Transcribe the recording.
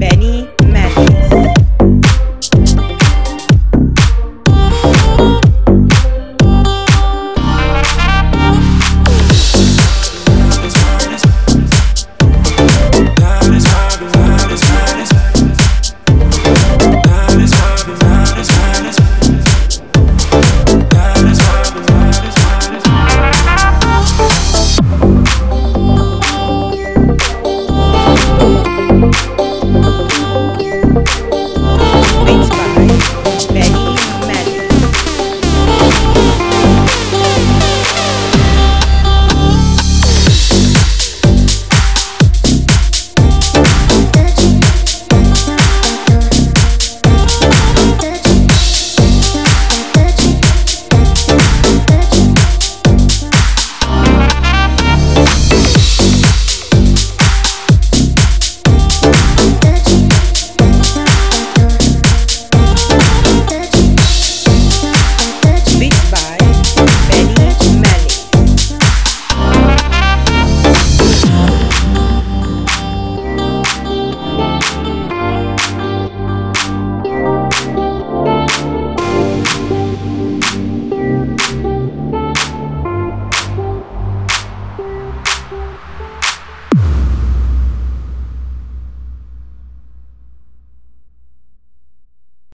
Benny